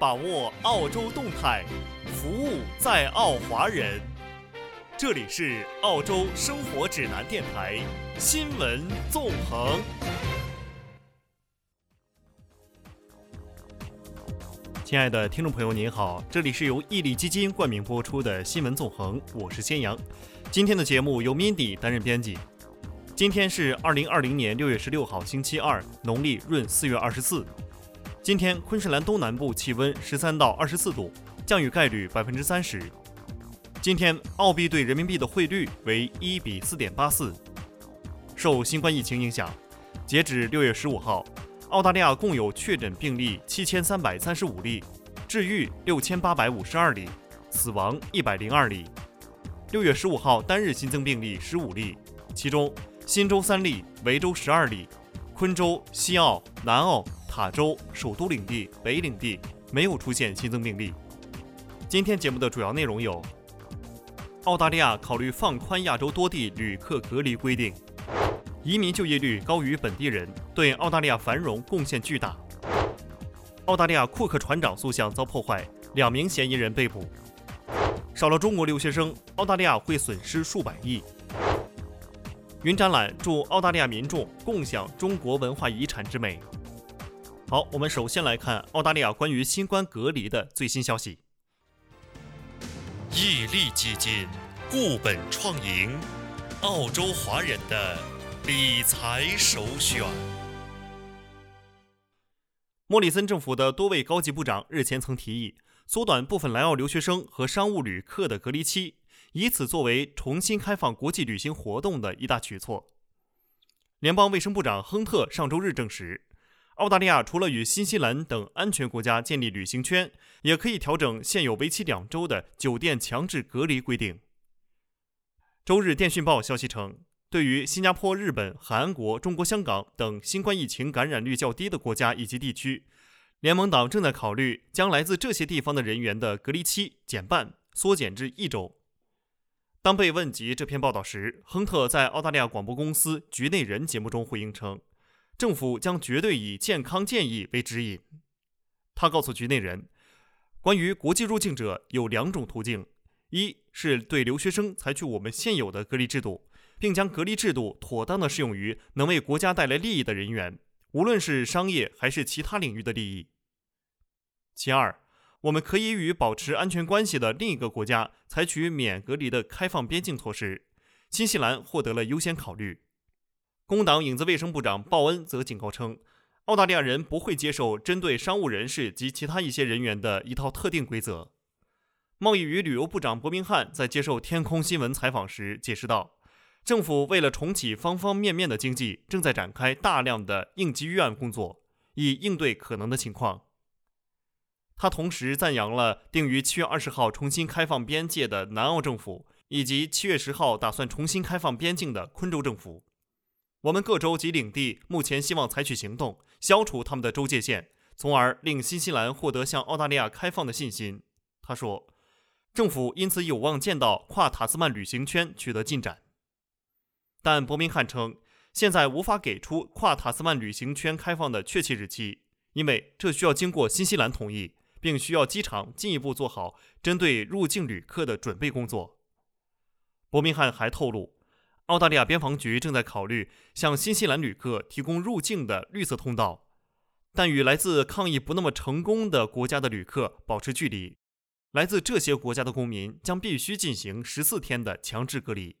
把握澳洲动态，服务在澳华人。这里是澳洲生活指南电台新闻纵横。亲爱的听众朋友，您好，这里是由毅力基金冠名播出的新闻纵横，我是先阳。今天的节目由 Mindy 担任编辑。今天是二零二零年六月十六号，星期二，农历闰四月二十四。今天昆士兰东南部气温十三到二十四度，降雨概率百分之三十。今天澳币对人民币的汇率为一比四点八四。受新冠疫情影响，截止六月十五号，澳大利亚共有确诊病例七千三百三十五例，治愈六千八百五十二例，死亡一百零二例。六月十五号单日新增病例十五例，其中新州三例，维州十二例，昆州、西澳、南澳。塔州、首都领地、北领地没有出现新增病例。今天节目的主要内容有：澳大利亚考虑放宽亚洲多地旅客隔离规定；移民就业率高于本地人，对澳大利亚繁荣贡献巨大；澳大利亚库克船长塑像遭破坏，两名嫌疑人被捕；少了中国留学生，澳大利亚会损失数百亿；云展览祝澳大利亚民众共享中国文化遗产之美。好，我们首先来看澳大利亚关于新冠隔离的最新消息。毅力基金固本创盈，澳洲华人的理财首选。莫里森政府的多位高级部长日前曾提议缩短部分来澳留学生和商务旅客的隔离期，以此作为重新开放国际旅行活动的一大举措。联邦卫生部长亨特上周日证实。澳大利亚除了与新西兰等安全国家建立旅行圈，也可以调整现有为期两周的酒店强制隔离规定。周日，《电讯报》消息称，对于新加坡、日本、韩国、中国香港等新冠疫情感染率较低的国家以及地区，联盟党正在考虑将来自这些地方的人员的隔离期减半，缩减至一周。当被问及这篇报道时，亨特在澳大利亚广播公司《局内人》节目中回应称。政府将绝对以健康建议为指引。他告诉局内人，关于国际入境者有两种途径：一是对留学生采取我们现有的隔离制度，并将隔离制度妥当的适用于能为国家带来利益的人员，无论是商业还是其他领域的利益；其二，我们可以与保持安全关系的另一个国家采取免隔离的开放边境措施。新西兰获得了优先考虑。工党影子卫生部长鲍恩则警告称，澳大利亚人不会接受针对商务人士及其他一些人员的一套特定规则。贸易与旅游部长伯明翰在接受天空新闻采访时解释道，政府为了重启方方面面的经济，正在展开大量的应急预案工作，以应对可能的情况。他同时赞扬了定于七月二十号重新开放边界的南澳政府，以及七月十号打算重新开放边境的昆州政府。我们各州及领地目前希望采取行动，消除他们的州界线，从而令新西兰获得向澳大利亚开放的信心。他说，政府因此有望见到跨塔斯曼旅行圈取得进展。但伯明翰称，现在无法给出跨塔斯曼旅行圈开放的确切日期，因为这需要经过新西兰同意，并需要机场进一步做好针对入境旅客的准备工作。伯明翰还透露。澳大利亚边防局正在考虑向新西兰旅客提供入境的绿色通道，但与来自抗疫不那么成功的国家的旅客保持距离。来自这些国家的公民将必须进行十四天的强制隔离。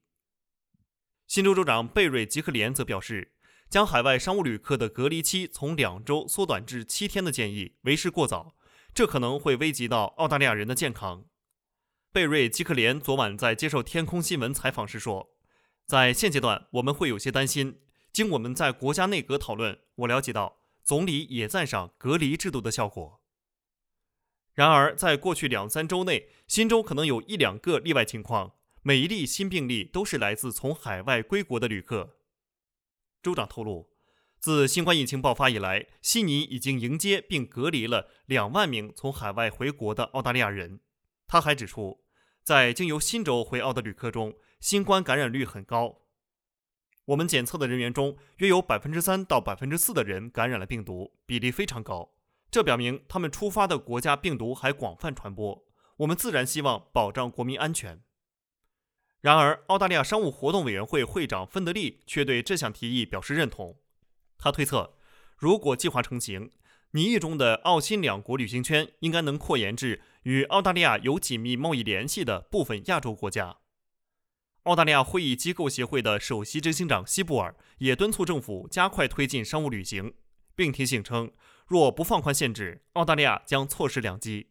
新州州长贝瑞吉克连则表示，将海外商务旅客的隔离期从两周缩短至七天的建议为时过早，这可能会危及到澳大利亚人的健康。贝瑞吉克连昨晚在接受天空新闻采访时说。在现阶段，我们会有些担心。经我们在国家内阁讨论，我了解到总理也赞赏隔离制度的效果。然而，在过去两三周内，新州可能有一两个例外情况，每一例新病例都是来自从海外归国的旅客。州长透露，自新冠疫情爆发以来，悉尼已经迎接并隔离了两万名从海外回国的澳大利亚人。他还指出，在经由新州回澳的旅客中，新冠感染率很高，我们检测的人员中约有百分之三到百分之四的人感染了病毒，比例非常高。这表明他们出发的国家病毒还广泛传播。我们自然希望保障国民安全。然而，澳大利亚商务活动委员会会长芬德利却对这项提议表示认同。他推测，如果计划成型，拟议中的澳新两国旅行圈应该能扩延至与澳大利亚有紧密贸易联系的部分亚洲国家。澳大利亚会议机构协会的首席执行长希布尔也敦促政府加快推进商务旅行，并提醒称，若不放宽限制，澳大利亚将错失良机。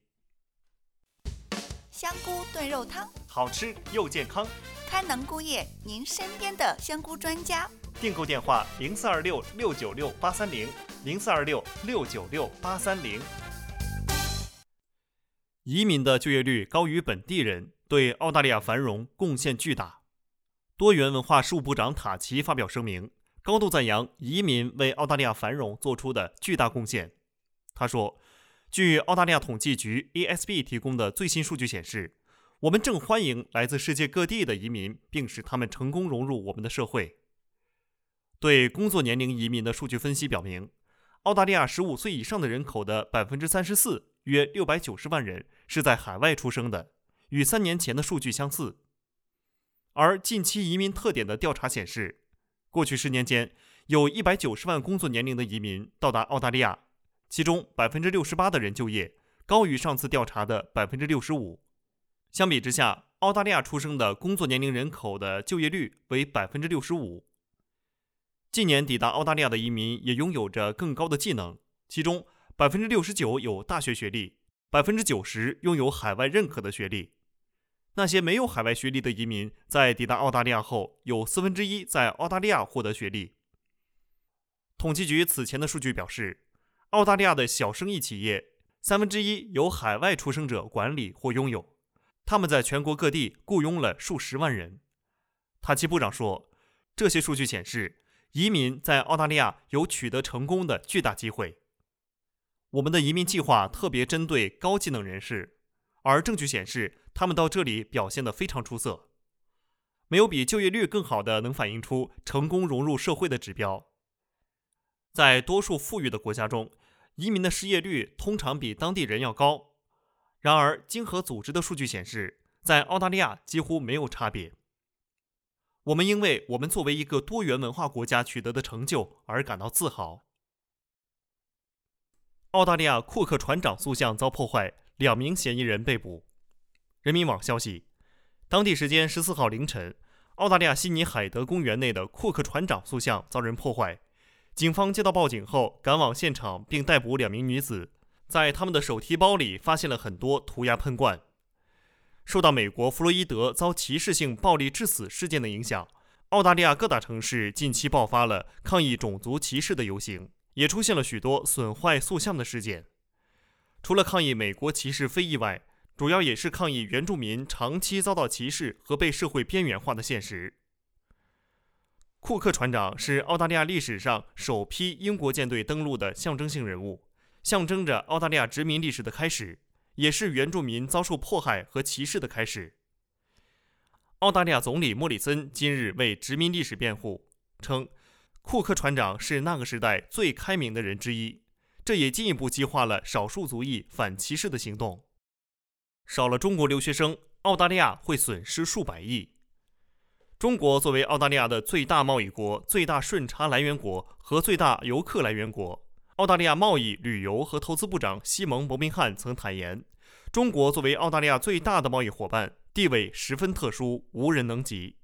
香菇炖肉汤，好吃又健康。开能菇业，您身边的香菇专家。订购电话：零四二六六九六八三零，零四二六六九六八三零。移民的就业率高于本地人，对澳大利亚繁荣贡献巨大。多元文化事务部长塔奇发表声明，高度赞扬移民为澳大利亚繁荣做出的巨大贡献。他说。据澳大利亚统计局 （ASB） 提供的最新数据显示，我们正欢迎来自世界各地的移民，并使他们成功融入我们的社会。对工作年龄移民的数据分析表明，澳大利亚15岁以上的人口的34%，约690万人是在海外出生的，与三年前的数据相似。而近期移民特点的调查显示，过去十年间有一百九十万工作年龄的移民到达澳大利亚。其中百分之六十八的人就业，高于上次调查的百分之六十五。相比之下，澳大利亚出生的工作年龄人口的就业率为百分之六十五。近年抵达澳大利亚的移民也拥有着更高的技能，其中百分之六十九有大学学历，百分之九十拥有海外认可的学历。那些没有海外学历的移民在抵达澳大利亚后，有四分之一在澳大利亚获得学历。统计局此前的数据表示。澳大利亚的小生意企业三分之一由海外出生者管理或拥有，他们在全国各地雇佣了数十万人。塔奇部长说：“这些数据显示，移民在澳大利亚有取得成功的巨大机会。我们的移民计划特别针对高技能人士，而证据显示，他们到这里表现得非常出色。没有比就业率更好的能反映出成功融入社会的指标。”在多数富裕的国家中，移民的失业率通常比当地人要高。然而，经合组织的数据显示，在澳大利亚几乎没有差别。我们因为我们作为一个多元文化国家取得的成就而感到自豪。澳大利亚库克船长塑像遭破坏，两名嫌疑人被捕。人民网消息，当地时间十四号凌晨，澳大利亚悉尼海德公园内的库克船长塑像遭人破坏。警方接到报警后，赶往现场并逮捕两名女子，在他们的手提包里发现了很多涂鸦喷罐。受到美国弗洛伊德遭歧视性暴力致死事件的影响，澳大利亚各大城市近期爆发了抗议种族歧视的游行，也出现了许多损坏塑像的事件。除了抗议美国歧视非裔外，主要也是抗议原住民长期遭到歧视和被社会边缘化的现实。库克船长是澳大利亚历史上首批英国舰队登陆的象征性人物，象征着澳大利亚殖民历史的开始，也是原住民遭受迫害和歧视的开始。澳大利亚总理莫里森今日为殖民历史辩护，称库克船长是那个时代最开明的人之一，这也进一步激化了少数族裔反歧视的行动。少了中国留学生，澳大利亚会损失数百亿。中国作为澳大利亚的最大贸易国、最大顺差来源国和最大游客来源国，澳大利亚贸易、旅游和投资部长西蒙·伯明翰曾坦言，中国作为澳大利亚最大的贸易伙伴，地位十分特殊，无人能及。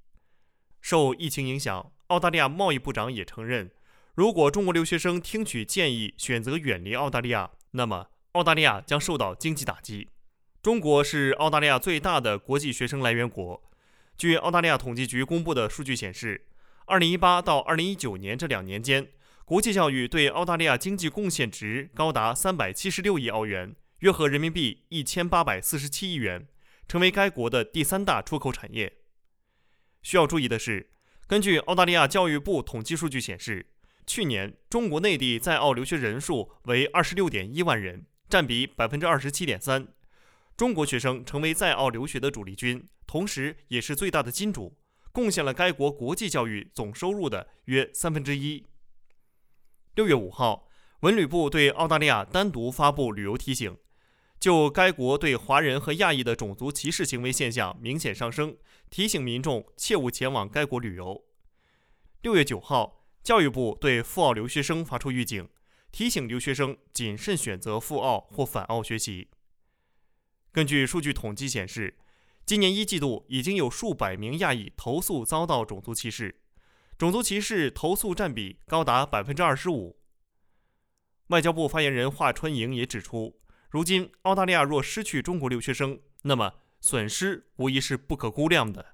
受疫情影响，澳大利亚贸易部长也承认，如果中国留学生听取建议选择远离澳大利亚，那么澳大利亚将受到经济打击。中国是澳大利亚最大的国际学生来源国。据澳大利亚统计局公布的数据显示，2018到2019年这两年间，国际教育对澳大利亚经济贡献值高达376亿澳元，约合人民币1847亿元，成为该国的第三大出口产业。需要注意的是，根据澳大利亚教育部统计数据显示，去年中国内地在澳留学人数为26.1万人，占比27.3%。中国学生成为在澳留学的主力军。同时，也是最大的金主，贡献了该国国际教育总收入的约三分之一。六月五号，文旅部对澳大利亚单独发布旅游提醒，就该国对华人和亚裔的种族歧视行为现象明显上升，提醒民众切勿前往该国旅游。六月九号，教育部对赴澳留学生发出预警，提醒留学生谨慎选择赴澳或返澳学习。根据数据统计显示，今年一季度已经有数百名亚裔投诉遭到种族歧视，种族歧视投诉占比高达百分之二十五。外交部发言人华春莹也指出，如今澳大利亚若失去中国留学生，那么损失无疑是不可估量的。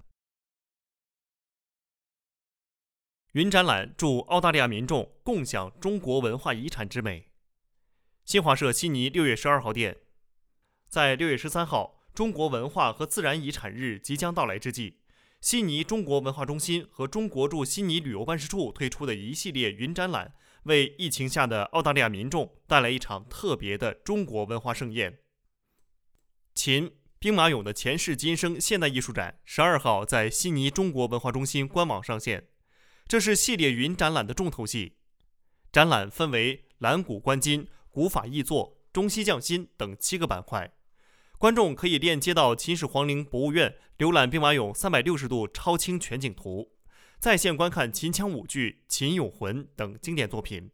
云展览助澳大利亚民众共享中国文化遗产之美。新华社悉尼六月十二号电，在六月十三号中国文化和自然遗产日即将到来之际，悉尼中国文化中心和中国驻悉尼旅游办事处推出的一系列云展览。为疫情下的澳大利亚民众带来一场特别的中国文化盛宴。秦兵马俑的前世今生现代艺术展十二号在悉尼中国文化中心官网上线，这是系列云展览的重头戏。展览分为蓝古观今、古法艺作、中西匠心等七个板块，观众可以链接到秦始皇陵博物院，浏览兵马俑三百六十度超清全景图。在线观看秦腔舞剧《秦俑魂》等经典作品，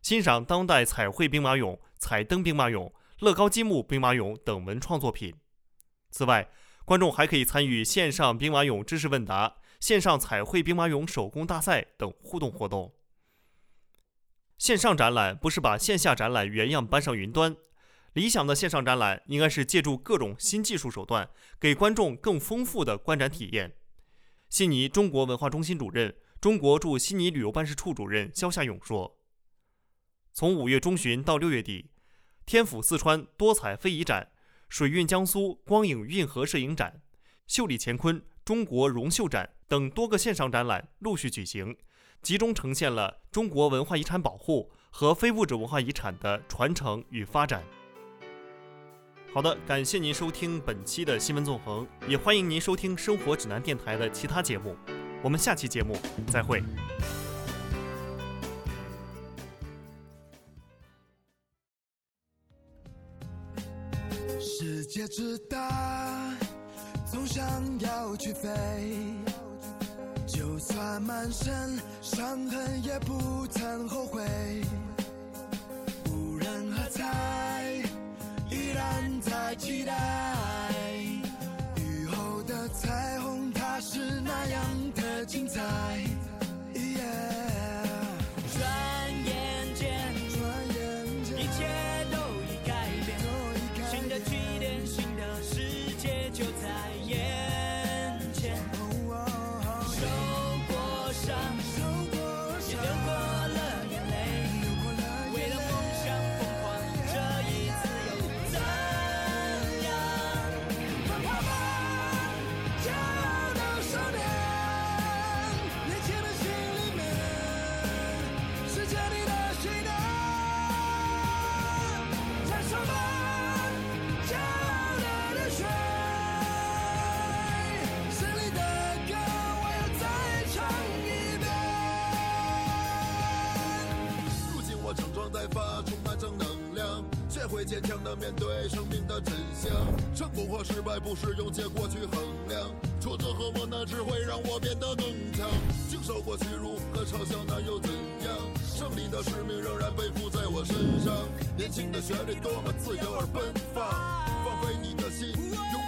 欣赏当代彩绘兵马俑、彩灯兵马俑、乐高积木兵马俑等文创作品。此外，观众还可以参与线上兵马俑知识问答、线上彩绘兵马俑手工大赛等互动活动。线上展览不是把线下展览原样搬上云端，理想的线上展览应该是借助各种新技术手段，给观众更丰富的观展体验。悉尼中国文化中心主任、中国驻悉尼旅游办事处主任肖夏勇说：“从五月中旬到六月底，天府四川多彩非遗展、水韵江苏光影运河摄影展、秀丽乾坤中国绒绣展等多个线上展览陆续举行，集中呈现了中国文化遗产保护和非物质文化遗产的传承与发展。”好的，感谢您收听本期的新闻纵横，也欢迎您收听生活指南电台的其他节目。我们下期节目再会。世界之大，总想要去飞，就算满身伤痕，也不曾后悔。会坚强的面对生命的真相，成功或失败不是用结果去衡量，挫折和磨难只会让我变得更强。经受过屈辱和嘲笑，那又怎样？胜利的使命仍然背负在我身上。年轻的旋律多么自由而奔放，放飞你的心，勇。